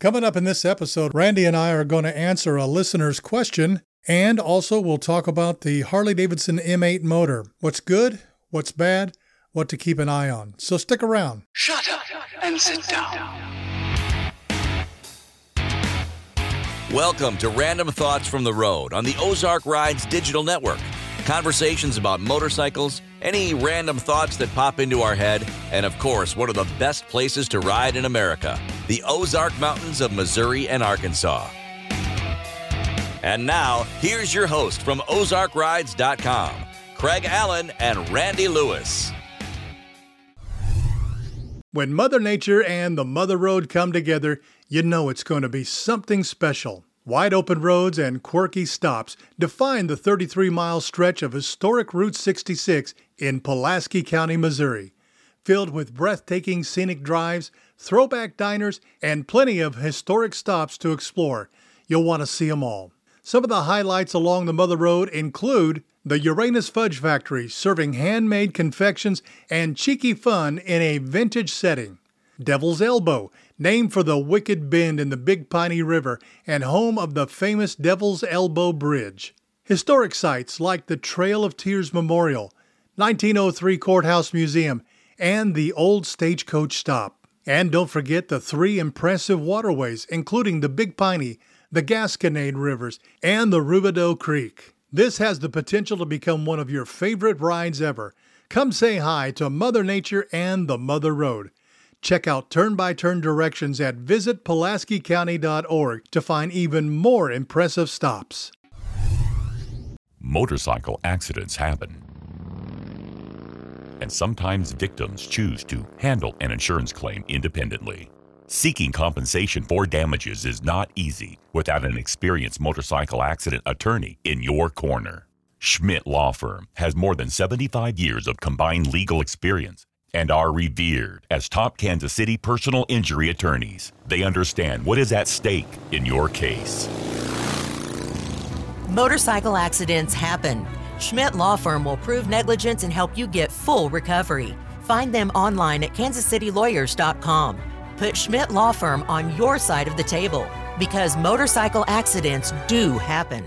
Coming up in this episode, Randy and I are going to answer a listener's question and also we'll talk about the Harley Davidson M8 motor. What's good, what's bad, what to keep an eye on. So stick around. Shut up and sit down. Welcome to Random Thoughts from the Road on the Ozark Rides Digital Network. Conversations about motorcycles, any random thoughts that pop into our head, and of course, one of the best places to ride in America the Ozark Mountains of Missouri and Arkansas. And now, here's your host from OzarkRides.com, Craig Allen and Randy Lewis. When Mother Nature and the Mother Road come together, you know it's going to be something special. Wide open roads and quirky stops define the 33 mile stretch of historic Route 66 in Pulaski County, Missouri. Filled with breathtaking scenic drives, throwback diners, and plenty of historic stops to explore, you'll want to see them all. Some of the highlights along the Mother Road include the Uranus Fudge Factory, serving handmade confections and cheeky fun in a vintage setting. Devil's Elbow, named for the Wicked Bend in the Big Piney River and home of the famous Devil's Elbow Bridge. Historic sites like the Trail of Tears Memorial, 1903 Courthouse Museum, and the Old Stagecoach Stop. And don't forget the three impressive waterways, including the Big Piney, the Gasconade Rivers, and the Roubidoux Creek. This has the potential to become one of your favorite rides ever. Come say hi to Mother Nature and the Mother Road. Check out turn by turn directions at visitpulaskicounty.org to find even more impressive stops. Motorcycle accidents happen. And sometimes victims choose to handle an insurance claim independently. Seeking compensation for damages is not easy without an experienced motorcycle accident attorney in your corner. Schmidt Law Firm has more than 75 years of combined legal experience and are revered as top Kansas City personal injury attorneys. They understand what is at stake in your case. Motorcycle accidents happen. Schmidt Law Firm will prove negligence and help you get full recovery. Find them online at kansascitylawyers.com. Put Schmidt Law Firm on your side of the table because motorcycle accidents do happen.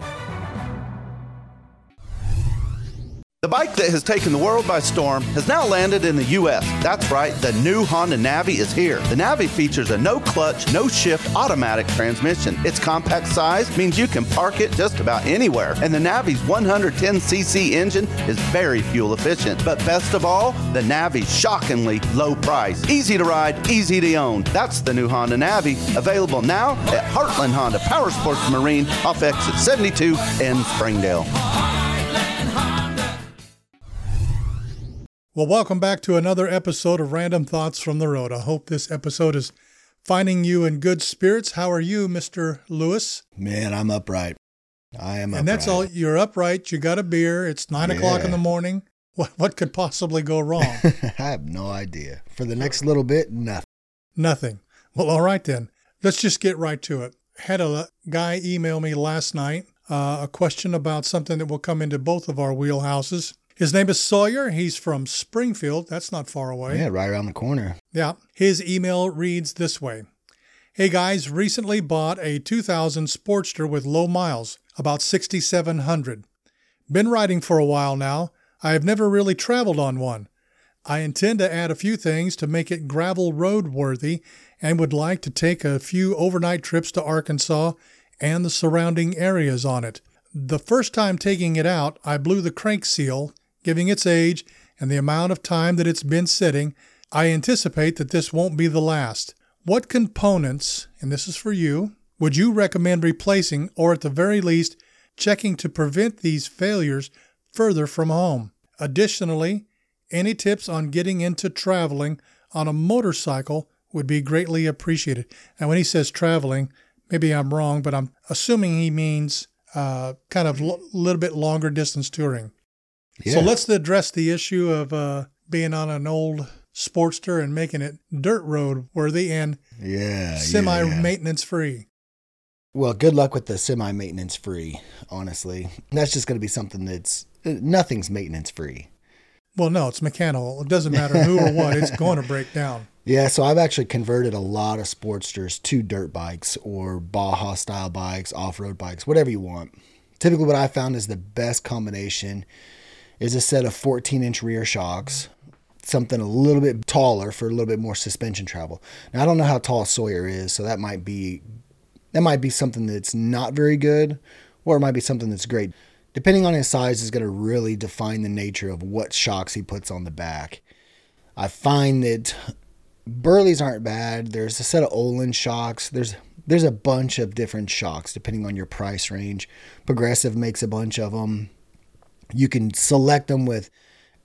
The bike that has taken the world by storm has now landed in the U.S. That's right, the new Honda Navi is here. The Navi features a no clutch, no shift automatic transmission. Its compact size means you can park it just about anywhere. And the Navi's 110cc engine is very fuel efficient. But best of all, the Navi's shockingly low price. Easy to ride, easy to own. That's the new Honda Navi, available now at Heartland Honda Power Sports Marine off exit 72 in Springdale. Well, welcome back to another episode of Random Thoughts from the Road. I hope this episode is finding you in good spirits. How are you, Mr. Lewis? Man, I'm upright. I am upright. And that's all. You're upright. You got a beer. It's nine o'clock in the morning. What, what could possibly go wrong? I have no idea. For the next little bit, nothing. Nothing. Well, all right then. Let's just get right to it. Had a guy email me last night uh, a question about something that will come into both of our wheelhouses. His name is Sawyer. He's from Springfield. That's not far away. Yeah, right around the corner. Yeah. His email reads this way Hey guys, recently bought a 2000 Sportster with low miles, about 6,700. Been riding for a while now. I have never really traveled on one. I intend to add a few things to make it gravel road worthy and would like to take a few overnight trips to Arkansas and the surrounding areas on it. The first time taking it out, I blew the crank seal Giving its age and the amount of time that it's been sitting, I anticipate that this won't be the last. What components, and this is for you, would you recommend replacing or at the very least checking to prevent these failures further from home? Additionally, any tips on getting into traveling on a motorcycle would be greatly appreciated. And when he says traveling, maybe I'm wrong, but I'm assuming he means uh, kind of a l- little bit longer distance touring. Yeah. So let's address the issue of uh, being on an old Sportster and making it dirt road worthy and yeah, semi maintenance free. Well, good luck with the semi maintenance free, honestly. That's just going to be something that's uh, nothing's maintenance free. Well, no, it's mechanical. It doesn't matter who or what, it's going to break down. Yeah, so I've actually converted a lot of Sportsters to dirt bikes or Baja style bikes, off road bikes, whatever you want. Typically, what I found is the best combination is a set of 14 inch rear shocks, something a little bit taller for a little bit more suspension travel. Now, I don't know how tall Sawyer is, so that might be that might be something that's not very good, or it might be something that's great. Depending on his size, is going to really define the nature of what shocks he puts on the back. I find that Burlys aren't bad. There's a set of Ohlins shocks. There's there's a bunch of different shocks depending on your price range. Progressive makes a bunch of them. You can select them with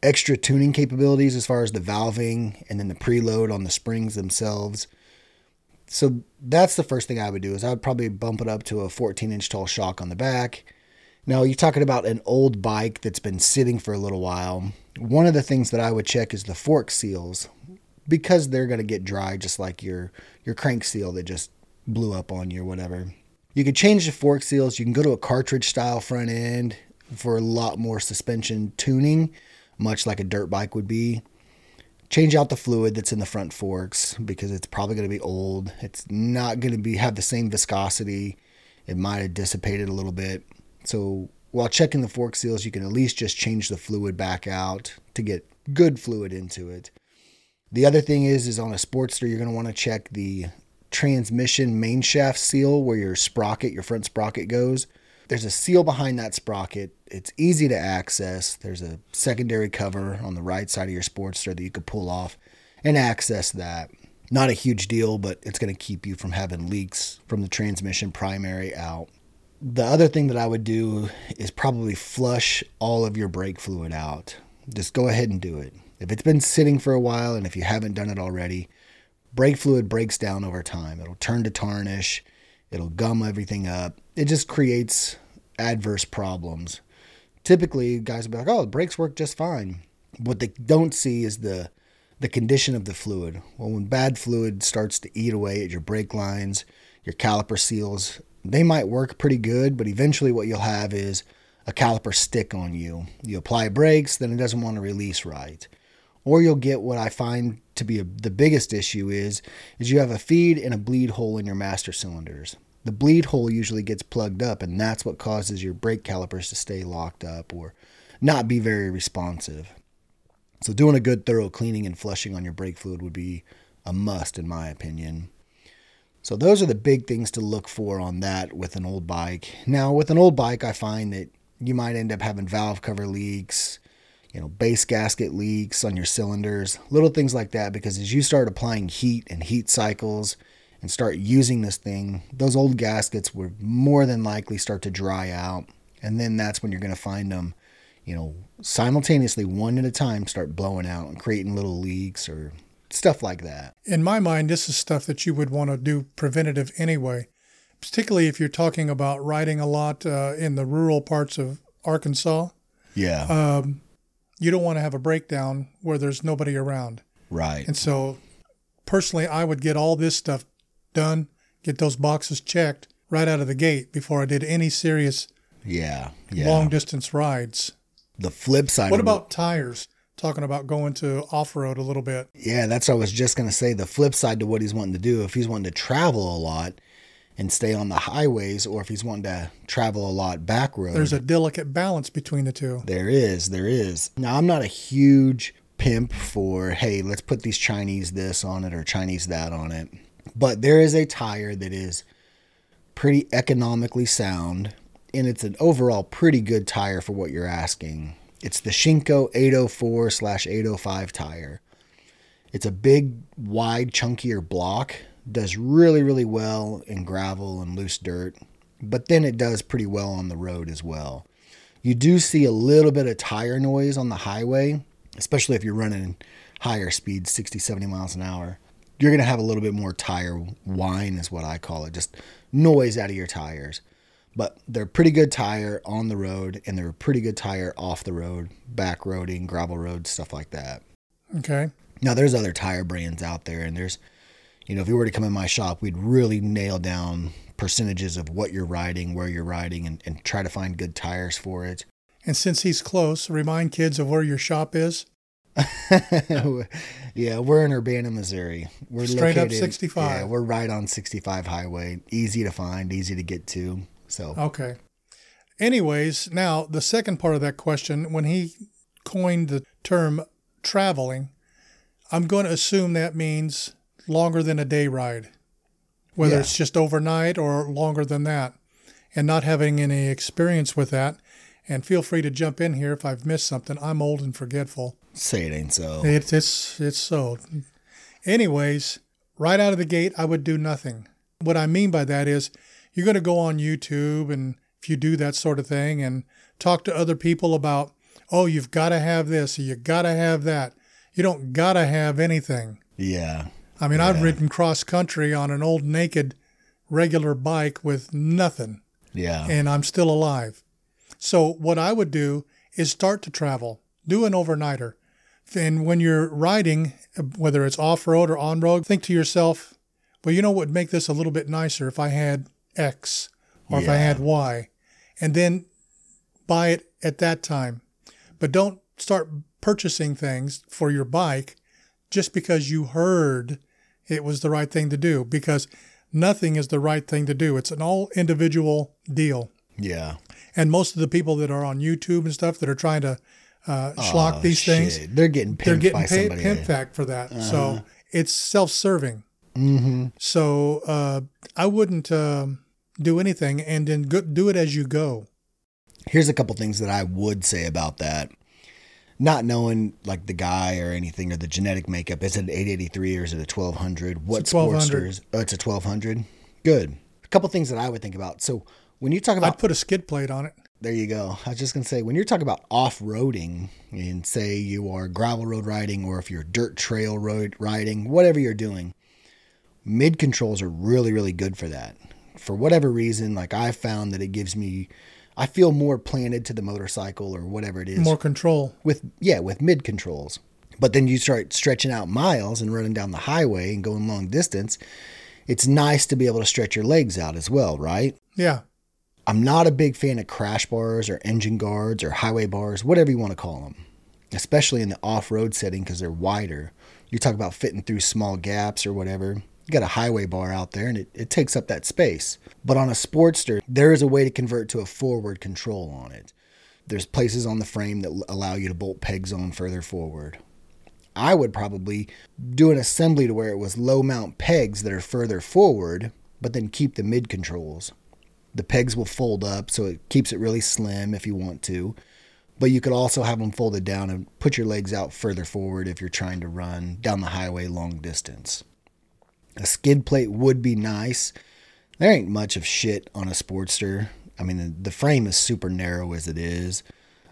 extra tuning capabilities as far as the valving and then the preload on the springs themselves. So that's the first thing I would do is I would probably bump it up to a 14 inch tall shock on the back. Now you're talking about an old bike that's been sitting for a little while. One of the things that I would check is the fork seals because they're going to get dry just like your your crank seal that just blew up on you or whatever. You can change the fork seals. You can go to a cartridge style front end for a lot more suspension tuning, much like a dirt bike would be. Change out the fluid that's in the front forks because it's probably going to be old. It's not going to be have the same viscosity. It might have dissipated a little bit. So while checking the fork seals, you can at least just change the fluid back out to get good fluid into it. The other thing is, is on a Sportster, you're going to want to check the transmission main shaft seal where your sprocket, your front sprocket goes. There's a seal behind that sprocket. It's easy to access. There's a secondary cover on the right side of your Sportster that you could pull off and access that. Not a huge deal, but it's going to keep you from having leaks from the transmission primary out. The other thing that I would do is probably flush all of your brake fluid out. Just go ahead and do it. If it's been sitting for a while and if you haven't done it already, brake fluid breaks down over time. It'll turn to tarnish, it'll gum everything up. It just creates adverse problems. Typically, guys will be like, "Oh, the brakes work just fine." What they don't see is the the condition of the fluid. Well, when bad fluid starts to eat away at your brake lines, your caliper seals, they might work pretty good, but eventually what you'll have is a caliper stick on you. You apply brakes, then it doesn't want to release right or you'll get what I find to be a, the biggest issue is is you have a feed and a bleed hole in your master cylinders. The bleed hole usually gets plugged up and that's what causes your brake calipers to stay locked up or not be very responsive. So doing a good thorough cleaning and flushing on your brake fluid would be a must in my opinion. So those are the big things to look for on that with an old bike. Now with an old bike I find that you might end up having valve cover leaks, you know, base gasket leaks on your cylinders, little things like that. Because as you start applying heat and heat cycles and start using this thing, those old gaskets would more than likely start to dry out. And then that's when you're going to find them, you know, simultaneously, one at a time, start blowing out and creating little leaks or stuff like that. In my mind, this is stuff that you would want to do preventative anyway, particularly if you're talking about riding a lot uh, in the rural parts of Arkansas. Yeah. Um, you don't want to have a breakdown where there's nobody around. Right. And so, personally, I would get all this stuff done, get those boxes checked right out of the gate before I did any serious yeah, yeah. long distance rides. The flip side. What about tires? Talking about going to off road a little bit. Yeah, that's what I was just going to say. The flip side to what he's wanting to do, if he's wanting to travel a lot, and stay on the highways or if he's wanting to travel a lot back road. There's a delicate balance between the two. There is, there is. Now I'm not a huge pimp for hey, let's put these Chinese this on it or Chinese that on it. But there is a tire that is pretty economically sound and it's an overall pretty good tire for what you're asking. It's the Shinko 804 slash 805 tire. It's a big, wide, chunkier block does really, really well in gravel and loose dirt, but then it does pretty well on the road as well. You do see a little bit of tire noise on the highway, especially if you're running higher speeds, 60, 70 miles an hour. You're going to have a little bit more tire whine, is what I call it, just noise out of your tires. But they're pretty good tire on the road, and they're a pretty good tire off the road, back roading, gravel roads, stuff like that. Okay. Now, there's other tire brands out there, and there's you know, if you were to come in my shop, we'd really nail down percentages of what you're riding, where you're riding, and, and try to find good tires for it. And since he's close, remind kids of where your shop is. yeah, we're in Urbana, Missouri. We're Straight up 65. Yeah, we're right on 65 highway. Easy to find, easy to get to. So Okay. Anyways, now the second part of that question, when he coined the term traveling, I'm going to assume that means longer than a day ride, whether Yeah. it's just overnight or longer than that, and not having any experience with that. And feel free to jump in here if I've missed something. I'm old and forgetful. say it ain't so. It's it's it's so. Anyways, right out of the gate, I would do nothing. What I mean by that is, you're going to go on YouTube and if you do that sort of thing and talk to other people about, oh, you've got to have this, or you got to have that. You don't got to have anything. Yeah. I mean, I've ridden cross country on an old naked regular bike with nothing Yeah. and I'm still alive. So what I would do is start to travel, do an overnighter. And when you're riding, whether it's off road or on road, think to yourself, well, you know what would make this a little bit nicer if I had X or if I had Y, and then buy it at that time. But don't start purchasing things for your bike just because you heard it was the right thing to do, because nothing is the right thing to do. It's an all individual deal. yeah. And most of the people that are on YouTube and stuff that are trying to uh, schlock Oh, these things. They're getting pimped they're getting by paid fact for that. So it's self-serving. Mm-hmm. So uh, I wouldn't um, do anything, and then go, do it as you go. Here's a couple things that I would say about that. Not knowing like the guy or anything or the genetic makeup, is it an 883 or is it a 1200? What It's a 1200. Sportsters? Oh, it's a 1200. Good. A couple things that I would think about. So when you talk about I'd put a skid plate on it. There you go. I was just going to say, when you're talking about off roading and say you are gravel road riding or if you're dirt trail road riding, whatever you're doing, mid controls are really, really good for that. For whatever reason, like I found that it gives me, I feel more planted to the motorcycle or whatever it is More control. with, yeah, with mid controls. But then you start stretching out miles and running down the highway and going long distance. It's nice to be able to stretch your legs out as well, right? Yeah. I'm not a big fan of crash bars or engine guards or highway bars, whatever you want to call them, especially in the off road setting because they're wider. You talk about fitting through small gaps or whatever. You got a highway bar out there and it, it takes up that space. But on a Sportster, there is a way to convert to a forward control on it. There's places on the frame that allow you to bolt pegs on further forward. I would probably do an assembly to where it was low mount pegs that are further forward, but then keep the mid controls. The pegs will fold up so it keeps it really slim if you want to. But you could also have them folded down and put your legs out further forward if you're trying to run down the highway long distance. A skid plate would be nice. There ain't much of shit on a Sportster. I mean, the, the frame is super narrow as it is.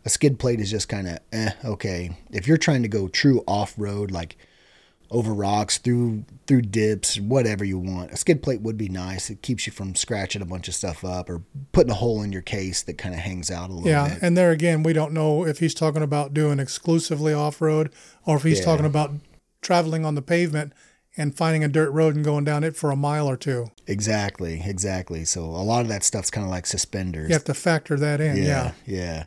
A skid plate is just kind of eh, okay. If you're trying to go true off road, like over rocks, through through dips, whatever you want. A skid plate would be nice. It keeps you from scratching a bunch of stuff up or putting a hole in your case that kind of hangs out a little bit. Yeah, bit. and there again, we don't know if he's talking about doing exclusively off road or if he's Yeah. talking about traveling on the pavement and finding a dirt road and going down it for a mile or two. Exactly, exactly. So a lot of that stuff's kind of like suspenders. You have to factor that in. Yeah. yeah, yeah.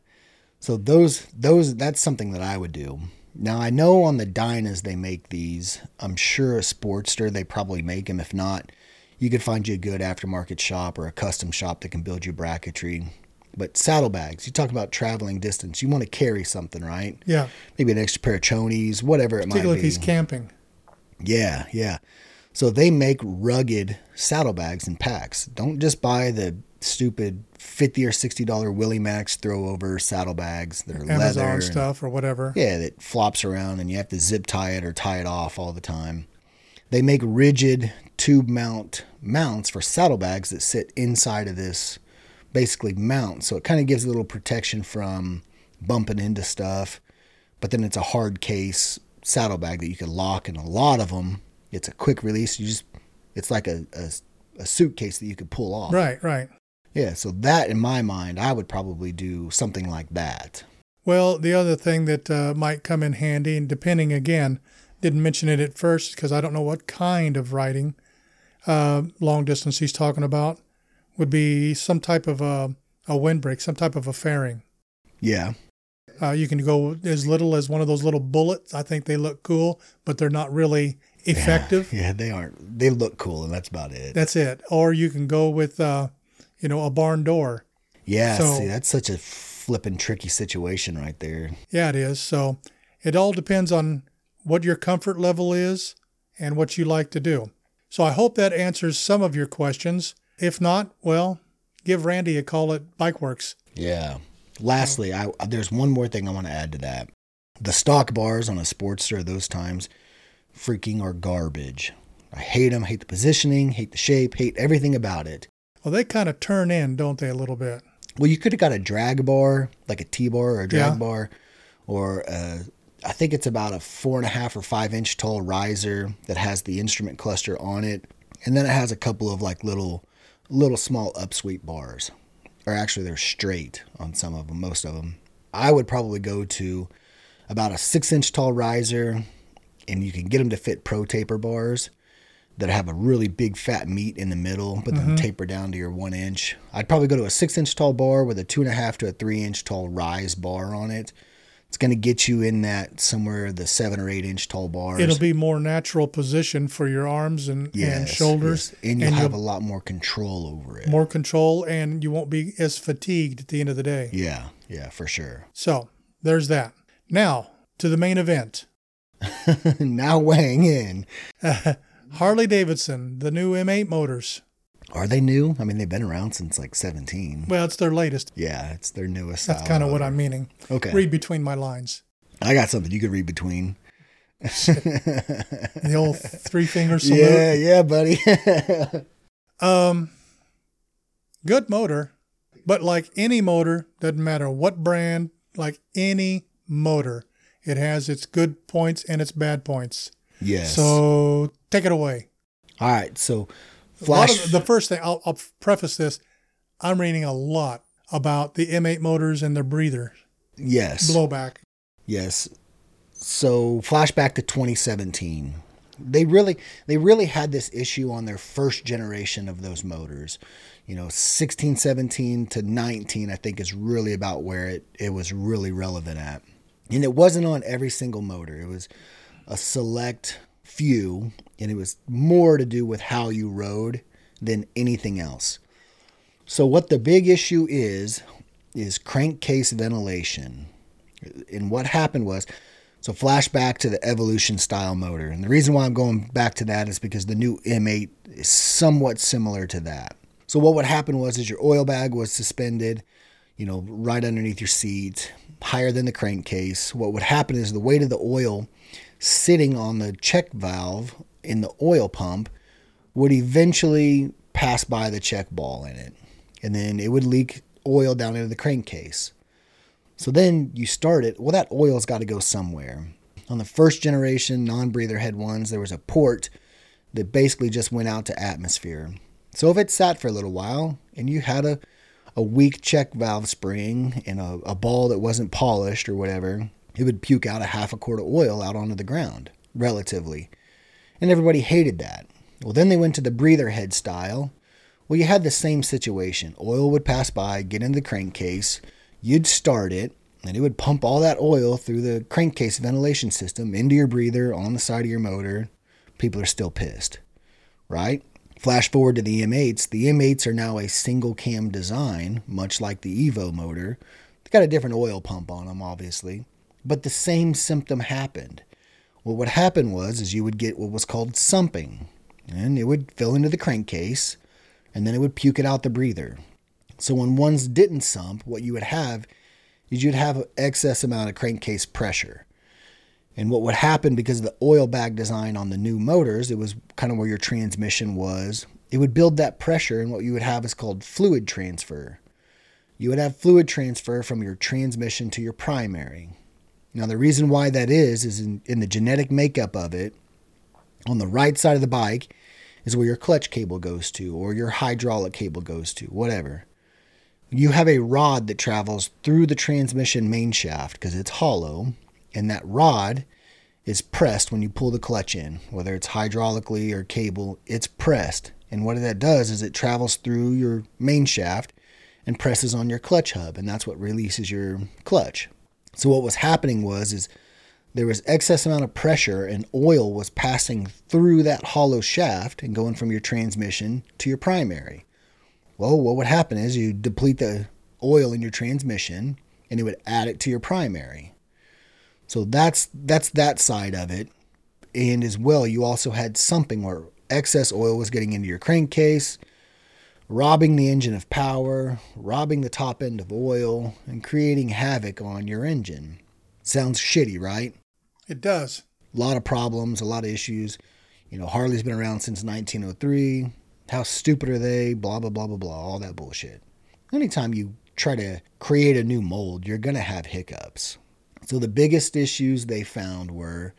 So those those that's something that I would do. Now I know on the Dynas they make these. I'm sure a Sportster they probably make them. If not, you could find you a good aftermarket shop or a custom shop that can build you bracketry. But saddlebags, you talk about traveling distance. You want to carry something, right? Yeah. Maybe an extra pair of chonies, whatever it might be. Particularly be. if he's camping. Yeah, yeah. So they make rugged saddlebags and packs. Don't just buy the stupid fifty or sixty dollar Willie Max throwover saddlebags that are leather Amazon and- stuff or whatever. yeah, that flops around and you have to zip tie it or tie it off all the time. They make rigid tube mount mounts for saddlebags that sit inside of this basically mount. So it kind of gives a little protection from bumping into stuff. But then it's a hard case saddlebag that you can lock, and a lot of them, it's a quick release. You just, it's like a, a, a suitcase that you could pull off. Right, right. Yeah. So that, in my mind, I would probably do something like that. Well, the other thing that uh, might come in handy, and depending again, didn't mention it at first because I don't know what kind of riding uh, long distance he's talking about, would be some type of a, a windbreak, some type of a fairing. Yeah. Uh, you can go as little as one of those little bullets. I think they look cool, but they're not really effective. Yeah, they aren't. They look cool, and that's about it. That's it. Or you can go with, uh, you know, a barn door. yeah, so- see, that's such a flippin' tricky situation right there. Yeah, it is. So it all depends on what your comfort level is and what you like to do. So I hope that answers some of your questions. If not, well, give Randy a call at Bikeworks. Yeah. Lastly, I there's one more thing I want to add to that. The stock bars on a Sportster those times freaking are garbage. I hate them, hate the positioning, hate the shape, hate everything about it. Well, they kind of turn in, don't they, a little bit? Well, you could have got a drag bar, like a T bar or a drag Yeah. bar, or uh, I think it's about a four and a half or five inch tall riser that has the instrument cluster on it, and then it has a couple of like little, little small upsweep bars, or actually they're straight on some of them, most of them. I would probably go to about a six inch tall riser, and you can get them to fit pro taper bars that have a really big fat meat in the middle, but then mm-hmm. taper down to your one inch. I'd probably go to a six inch tall bar with a two and a half to a three inch tall rise bar on it. It's going to get you in that somewhere the seven or eight inch tall bars. It'll be more natural position for your arms and, and shoulders, yes. and you'll you'll have a lot more control over it. more control, and you won't be as fatigued at the end of the day. Yeah, yeah, for sure. So there's that. Now to the main event. now weighing in, Harley Davidson, the new M8 motors. Are they new? I mean, they've been around since like 17. Well, it's their latest. Yeah, it's their newest. That's kind of what. I'm meaning. Okay. Read between my lines. I got something you could read between. The old three finger salute. Yeah, yeah, buddy. Um, good motor, but like any motor, doesn't matter what brand, like any motor, it has its good points and its bad points. yes. So take it away. all right. So, flash. of- the first thing I'll, I'll preface this: I'm reading a lot about the M8 motors and their breather yes. blowback. Yes. So flashback to 2017. They really they really had this issue on their first generation of those motors. You know, 16, 17 to 19 I think is really about where it it was really relevant at. And it wasn't on every single motor. It was a select few and it was more to do with how you rode than anything else. So what the big issue is is crankcase ventilation. And what happened was, so flashback to the Evolution style motor. And the reason why I'm going back to that is because the new M8 is somewhat similar to that. So what would happen was is your oil bag was suspended, you know, right underneath your seat, higher than the crankcase. What would happen is the weight of the oil sitting on the check valve in the oil pump would eventually pass by the check ball in it. And then it would leak oil down into the crankcase. So then you start it. Well, that oil's got to go somewhere. On the first generation non breather head ones, there was a port that basically just went out to atmosphere. So if it sat for a little while and you had a, a weak check valve spring and a, a ball that wasn't polished or whatever, it would puke out a half a quart of oil out onto the ground, relatively. And everybody hated that. Well, then they went to the breather head style. Well, you had the same situation. Oil would pass by, get into the crankcase, you'd start it, and it would pump all that oil through the crankcase ventilation system into your breather on the side of your motor. People are still pissed, right? Flash forward to the M8s. The M8s are now a single cam design, much like the Evo motor. They got a different oil pump on them, obviously, but the same symptom happened. Well, what happened was is you would get what was called sumping, and it would fill into the crankcase, and then it would puke it out the breather. So when ones didn't sump, what you would have is you'd have excess amount of crankcase pressure. And what would happen because of the oil bag design on the new motors, it was kind of where your transmission was. It would build that pressure, and what you would have is called fluid transfer. You would have fluid transfer from your transmission to your primary. Now, the reason why that is, is in, in the genetic makeup of it, on the right side of the bike is where your clutch cable goes to, or your hydraulic cable goes to, whatever. You have a rod that travels through the transmission main shaft because it's hollow, and that rod is pressed when you pull the clutch in, whether it's hydraulically or cable, it's pressed. And what that does is it travels through your main shaft and presses on your clutch hub, and that's what releases your clutch. So what was happening was is there was excess amount of pressure and oil was passing through that hollow shaft and going from your transmission to your primary. Well, what would happen is you deplete the oil in your transmission and it would add it to your primary. So that's that's that side of it. And as well, you also had something where excess oil was getting into your crankcase, robbing the engine of power, robbing the top end of oil, and creating havoc on your engine. Sounds shitty, right? It does. A lot of problems, a lot of issues. You know, Harley's been around since 1903. How stupid are they? Blah, blah, blah, blah, blah. All that bullshit. Anytime you try to create a new mold, you're going to have hiccups. So the biggest issues they found were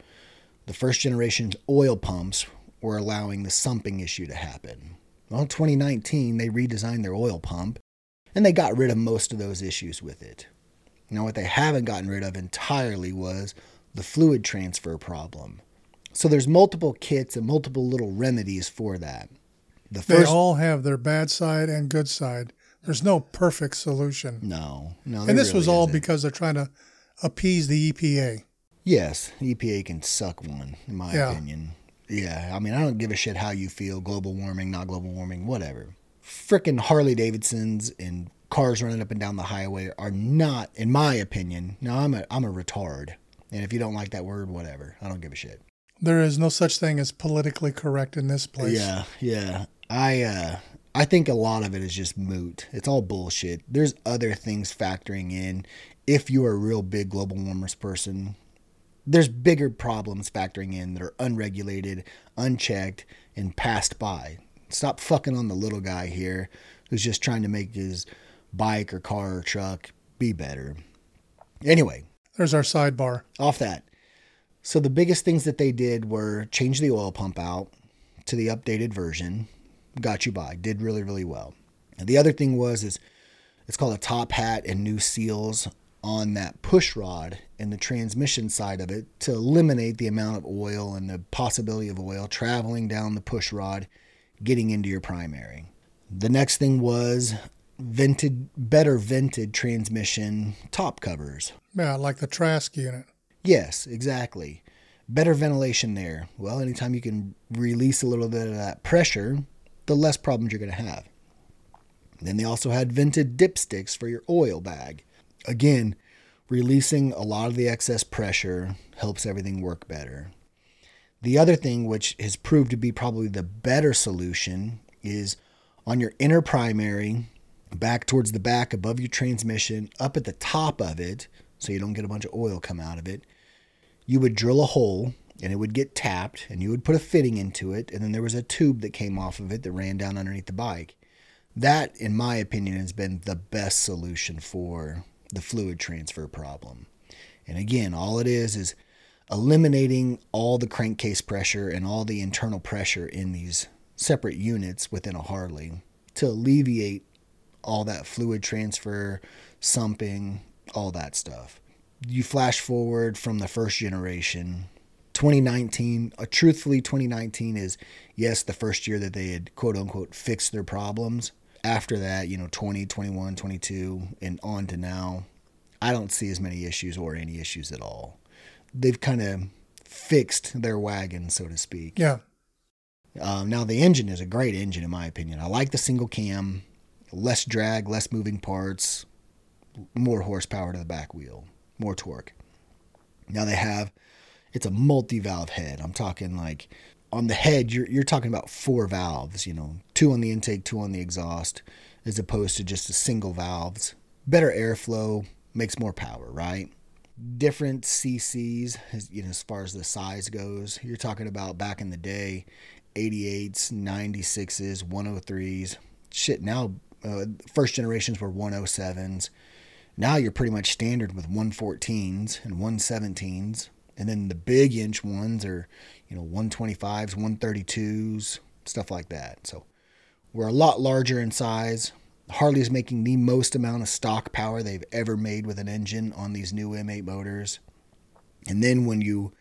the first generation's oil pumps were allowing the sumping issue to happen. Well, in 2019, they redesigned their oil pump and they got rid of most of those issues with it. Now, what they haven't gotten rid of entirely was the fluid transfer problem. So there's multiple kits and multiple little remedies for that. The first, they all have their bad side and good side. There's no perfect solution. No, no. And this really was all isn't. because they're trying to appease the EPA. Yes, EPA can suck one, in my Yeah. opinion. Yeah, I mean, I don't give a shit how you feel, global warming, not global warming, whatever. Frickin' Harley Davidsons and cars running up and down the highway are not, in my opinion. Now, I'm a I'm a retard, and if you don't like that word, whatever. I don't give a shit. There is no such thing as politically correct in this place. Yeah, yeah. I uh I think a lot of it is just moot. It's all bullshit. There's other things factoring in. If you're a real big global warmers person, there's bigger problems factoring in that are unregulated, unchecked, and passed by. Stop fucking on the little guy here who's just trying to make his bike or car or truck be better. Anyway, There's our sidebar. off that. So the biggest things that they did were change the oil pump out to the updated version. Got you by. Did really really well. And the other thing was is it's called a top hat and new seals on that push rod in the transmission side of it to eliminate the amount of oil and the possibility of oil traveling down the push rod getting into your primary. The next thing was vented better vented transmission top covers. Yeah, like the Trask unit. Yes, exactly. Better ventilation there. Well, anytime you can release a little bit of that pressure, the less problems you're going to have. Then they also had vented dipsticks for your oil bag. Again, releasing a lot of the excess pressure helps everything work better. The other thing, which has proved to be probably the better solution, is on your inner primary, back towards the back above your transmission, up at the top of it, so you don't get a bunch of oil come out of it. You would drill a hole and it would get tapped, and you would put a fitting into it, and then there was a tube that came off of it that ran down underneath the bike. That, in my opinion, has been the best solution for the fluid transfer problem. And again, all it is is eliminating all the crankcase pressure and all the internal pressure in these separate units within a Harley to alleviate all that fluid transfer, sumping, all that stuff. You flash forward from the first generation, 2019, uh, truthfully, 2019 is, yes, the first year that they had quote unquote fixed their problems. After that, you know, 20, 21, 22, and on to now, I don't see as many issues or any issues at all. They've kind of fixed their wagon, so to speak. Yeah. Um, now the engine is a great engine in my opinion. I like the single cam, less drag, less moving parts, more horsepower to the back wheel, more torque. Now they have it's a multi-valve head. I'm talking like on the head you're you're talking about four valves, you know, two on the intake, two on the exhaust, as opposed to just a single valves. Better airflow makes more power, right? Different CCs, as, you know, as far as the size goes. You're talking about back in the day, 88s, 96s, 103s. Shit, now uh, first generations were 107s. Now you're pretty much standard with 114s and 117s. And then the big inch ones are, you know, 125s, 132s, stuff like that. So we're a lot larger in size. Harley's making the most amount of stock power they've ever made with an engine on these new M8 motors. And then when you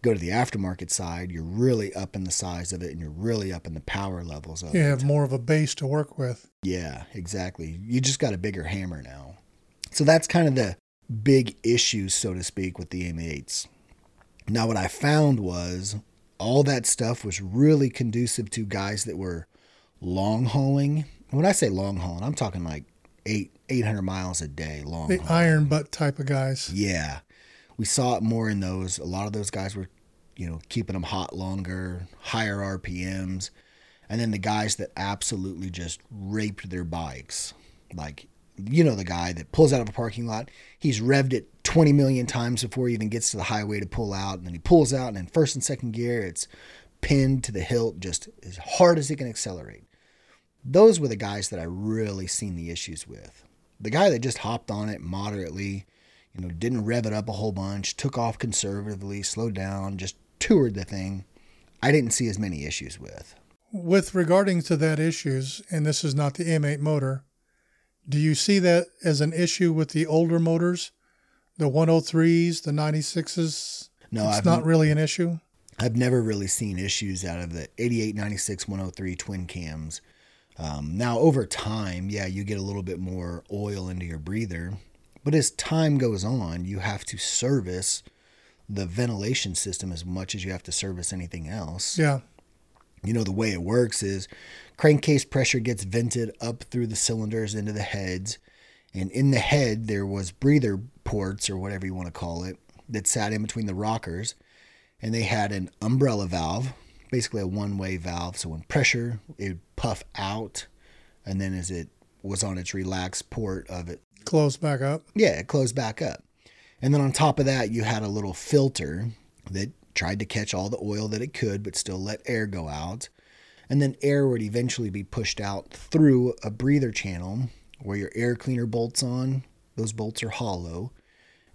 go to the aftermarket side, you're really up in the size of it and you're really up in the power levels of You it. have more of a base to work with. Yeah, exactly. You just got a bigger hammer now. So that's kind of the big issues, so to speak, with the M8s. Now, what I found was all that stuff was really conducive to guys that were long hauling. When I say long hauling, I'm talking like eight, 800 miles a day long. The haul. iron butt type of guys. Yeah. We saw it more in those. A lot of those guys were, you know, keeping them hot longer, higher RPMs. And then the guys that absolutely just raped their bikes. Like, you know, the guy that pulls out of a parking lot, he's revved it 20 million times before he even gets to the highway to pull out. And then he pulls out, and in first and second gear, it's pinned to the hilt just as hard as it can accelerate. Those were the guys that I really seen the issues with. The guy that just hopped on it moderately, you know, didn't rev it up a whole bunch, took off conservatively, slowed down, just toured the thing, I didn't see as many issues with. With regarding to that issues, and this is not the M8 motor, do you see that as an issue with the older motors, the 103s, the 96s? No, it's I've not really an issue. I've never really seen issues out of the 88, 96, 103 twin cams. Um, now, over time, yeah, you get a little bit more oil into your breather, but as time goes on, you have to service the ventilation system as much as you have to service anything else. Yeah. You know, the way it works is crankcase pressure gets vented up through the cylinders into the heads. And in the head, there was breather ports or whatever you want to call it that sat in between the rockers. And they had an umbrella valve, basically a one way valve. So when pressure, it would puff out. And then as it was on its relaxed port of it, Close back up. yeah, it closed back up. And then on top of that, you had a little filter that tried to catch all the oil that it could, but still let air go out. And then air would eventually be pushed out through a breather channel where your air cleaner bolts on. Those bolts are hollow.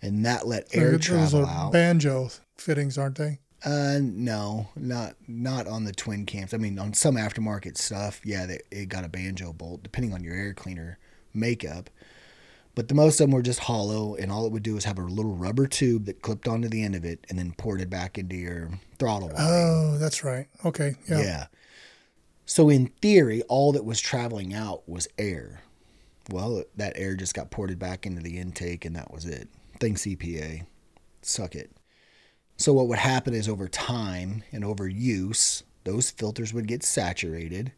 And that let air Those travel are out. banjo fittings, aren't they? Uh, no, not not on the twin cams. I mean, on some aftermarket stuff, yeah, they, it got a banjo bolt, depending on your air cleaner makeup. But the most of them were just hollow, and all it would do is have a little rubber tube that clipped onto the end of it, and then ported back into your throttle wire. Oh, that's right. Okay. Yeah. yeah. So in theory, all that was traveling out was air. Well, that air just got ported back into the intake, and that was it. Thanks EPA. Suck it. So what would happen is over time and over use, those filters would get saturated.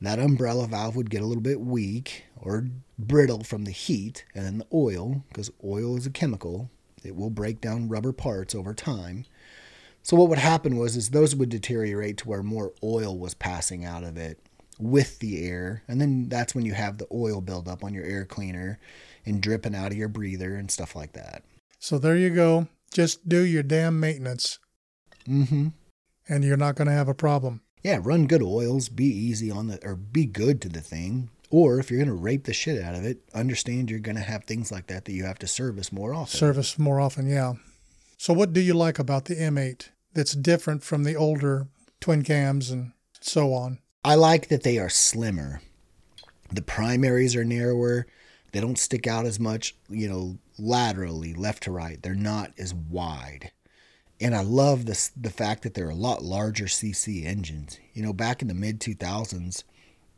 That umbrella valve would get a little bit weak or brittle from the heat, and then the oil, because oil is a chemical, it will break down rubber parts over time. So what would happen was is those would deteriorate to where more oil was passing out of it with the air, and then that's when you have the oil buildup on your air cleaner and dripping out of your breather and stuff like that. So there you go. Just do your damn maintenance, Mm-hmm. and you're not going to have a problem. Yeah, run good oils, be easy on the or be good to the thing. Or if you're gonna rape the shit out of it, understand you're gonna have things like that that you have to service more often. Service more often, yeah. So what do you like about the M8 that's different from the older twin cams and so on? I like that they are slimmer. The primaries are narrower. They don't stick out as much, you know, laterally, left to right. They're not as wide. And I love this the fact that they're a lot larger CC engines. You know, back in the mid 2000s,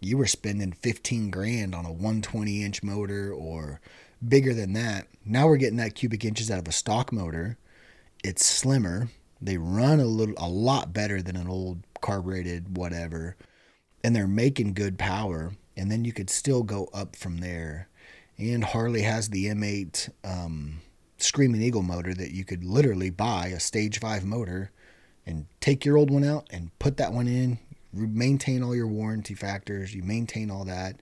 you were spending 15 grand on a 120 inch motor or bigger than that. Now we're getting that cubic inches out of a stock motor. It's slimmer. They run a little a lot better than an old carbureted whatever and they're making good power and then you could still go up from there and harley has the m8 um, screaming eagle motor that you could literally buy a stage 5 motor and take your old one out and put that one in maintain all your warranty factors you maintain all that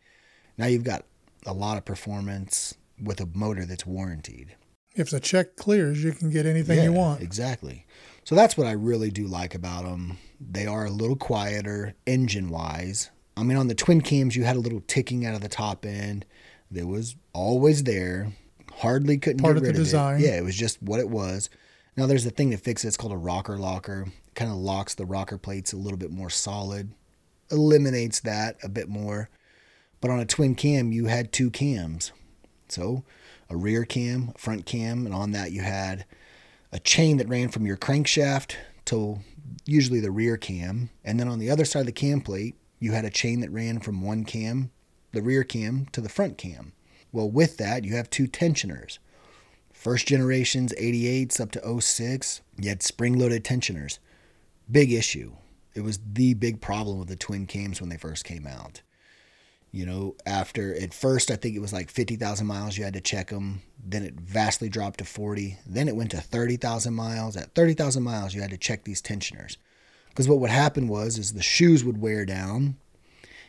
now you've got a lot of performance with a motor that's warranted If the check clears, you can get anything you want. Exactly. So that's what I really do like about them. They are a little quieter engine wise. I mean, on the twin cams, you had a little ticking out of the top end that was always there. Harley couldn't Part get of the rid design. of it. Yeah, it was just what it was. Now there's a thing that fixes it. It's called a rocker locker. It kind of locks the rocker plates a little bit more solid, eliminates that a bit more. But on a twin cam, you had two cams. So a rear cam, a front cam, and on that you had a chain that ran from your crankshaft to usually the rear cam. And then on the other side of the cam plate, you had a chain that ran from one cam, the rear cam, to the front cam. Well, with that, you have two tensioners. First generations 88s up to 06, you had spring loaded tensioners. Big issue. It was the big problem with the twin cams when they first came out. You know, after at first, I think it was like 50,000 miles, you had to check them. Then it vastly dropped to 40. Then it went to 30,000 miles. At 30,000 miles, you had to check these tensioners. Because what would happen was, is the shoes would wear down.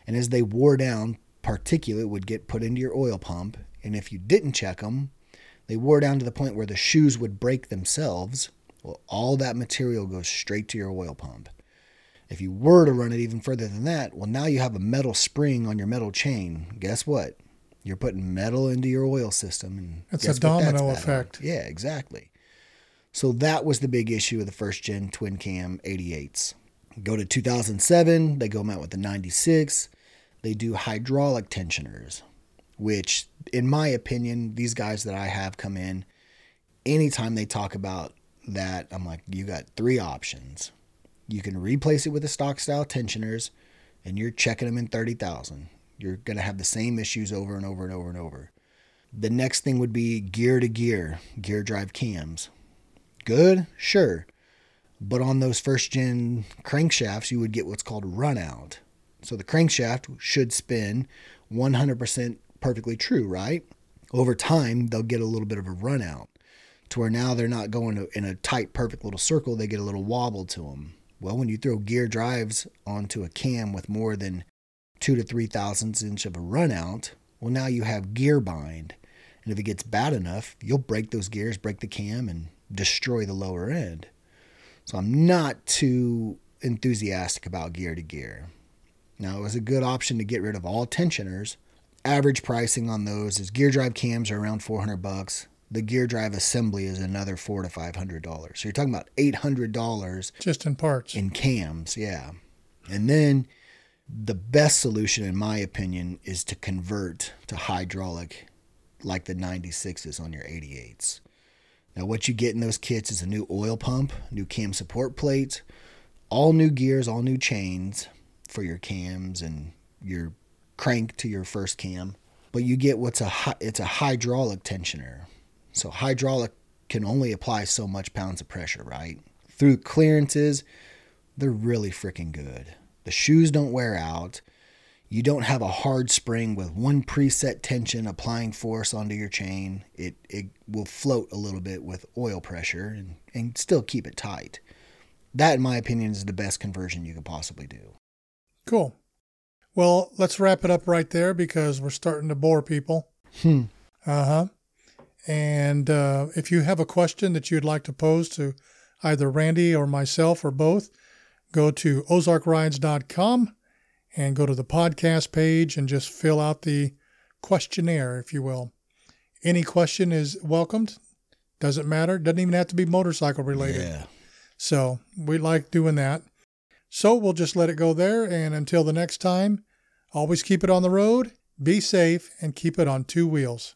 And as they wore down, particulate would get put into your oil pump. And if you didn't check them, they wore down to the point where the shoes would break themselves. Well, all that material goes straight to your oil pump. If you were to run it even further than that, well, now you have a metal spring on your metal chain. Guess what? You're putting metal into your oil system, and It's a domino on? effect. Yeah, exactly. So that was the big issue of the first gen twin cam 88s. Go to 2007, they go out with the 96. They do hydraulic tensioners, which, in my opinion, these guys that I have come in, anytime they talk about that, I'm like, you got three options. You can replace it with the stock style tensioners, and you're checking them in 30,000. You're going to have the same issues over and over and over and over. The next thing would be gear to gear, gear drive cams. Good, sure. But on those first gen crankshafts, you would get what's called run out. So the crankshaft should spin 100% perfectly true, right? Over time, they'll get a little bit of a run out to where now they're not going in a tight, perfect little circle. They get a little wobble to them. Well, when you throw gear drives onto a cam with more than two to three thousandths inch of a run out, well, now you have gear bind. And if it gets bad enough, you'll break those gears, break the cam, and destroy the lower end. So I'm not too enthusiastic about gear to gear. Now, it was a good option to get rid of all tensioners. Average pricing on those is gear drive cams are around 400 bucks. The gear drive assembly is another four to five hundred dollars. So you're talking about eight hundred dollars Just in parts. in cams, yeah. And then the best solution, in my opinion, is to convert to hydraulic like the 96s on your 88s. Now, what you get in those kits is a new oil pump, new cam support plate, all new gears, all new chains for your cams and your crank to your first cam. But you get what's a it's a hydraulic tensioner. So hydraulic can only apply so much pounds of pressure, right? Through clearances, they're really freaking good. The shoes don't wear out. You don't have a hard spring with one preset tension applying force onto your chain. It it will float a little bit with oil pressure and, and still keep it tight. That, in my opinion, is the best conversion you could possibly do. Cool. Well, let's wrap it up right there because we're starting to bore people. Hmm. Uh huh. And uh, if you have a question that you'd like to pose to either Randy or myself or both, go to ozarkrides.com and go to the podcast page and just fill out the questionnaire, if you will. Any question is welcomed. Doesn't matter. Doesn't even have to be motorcycle related. Yeah. So we like doing that. So we'll just let it go there. And until the next time, always keep it on the road, be safe, and keep it on two wheels.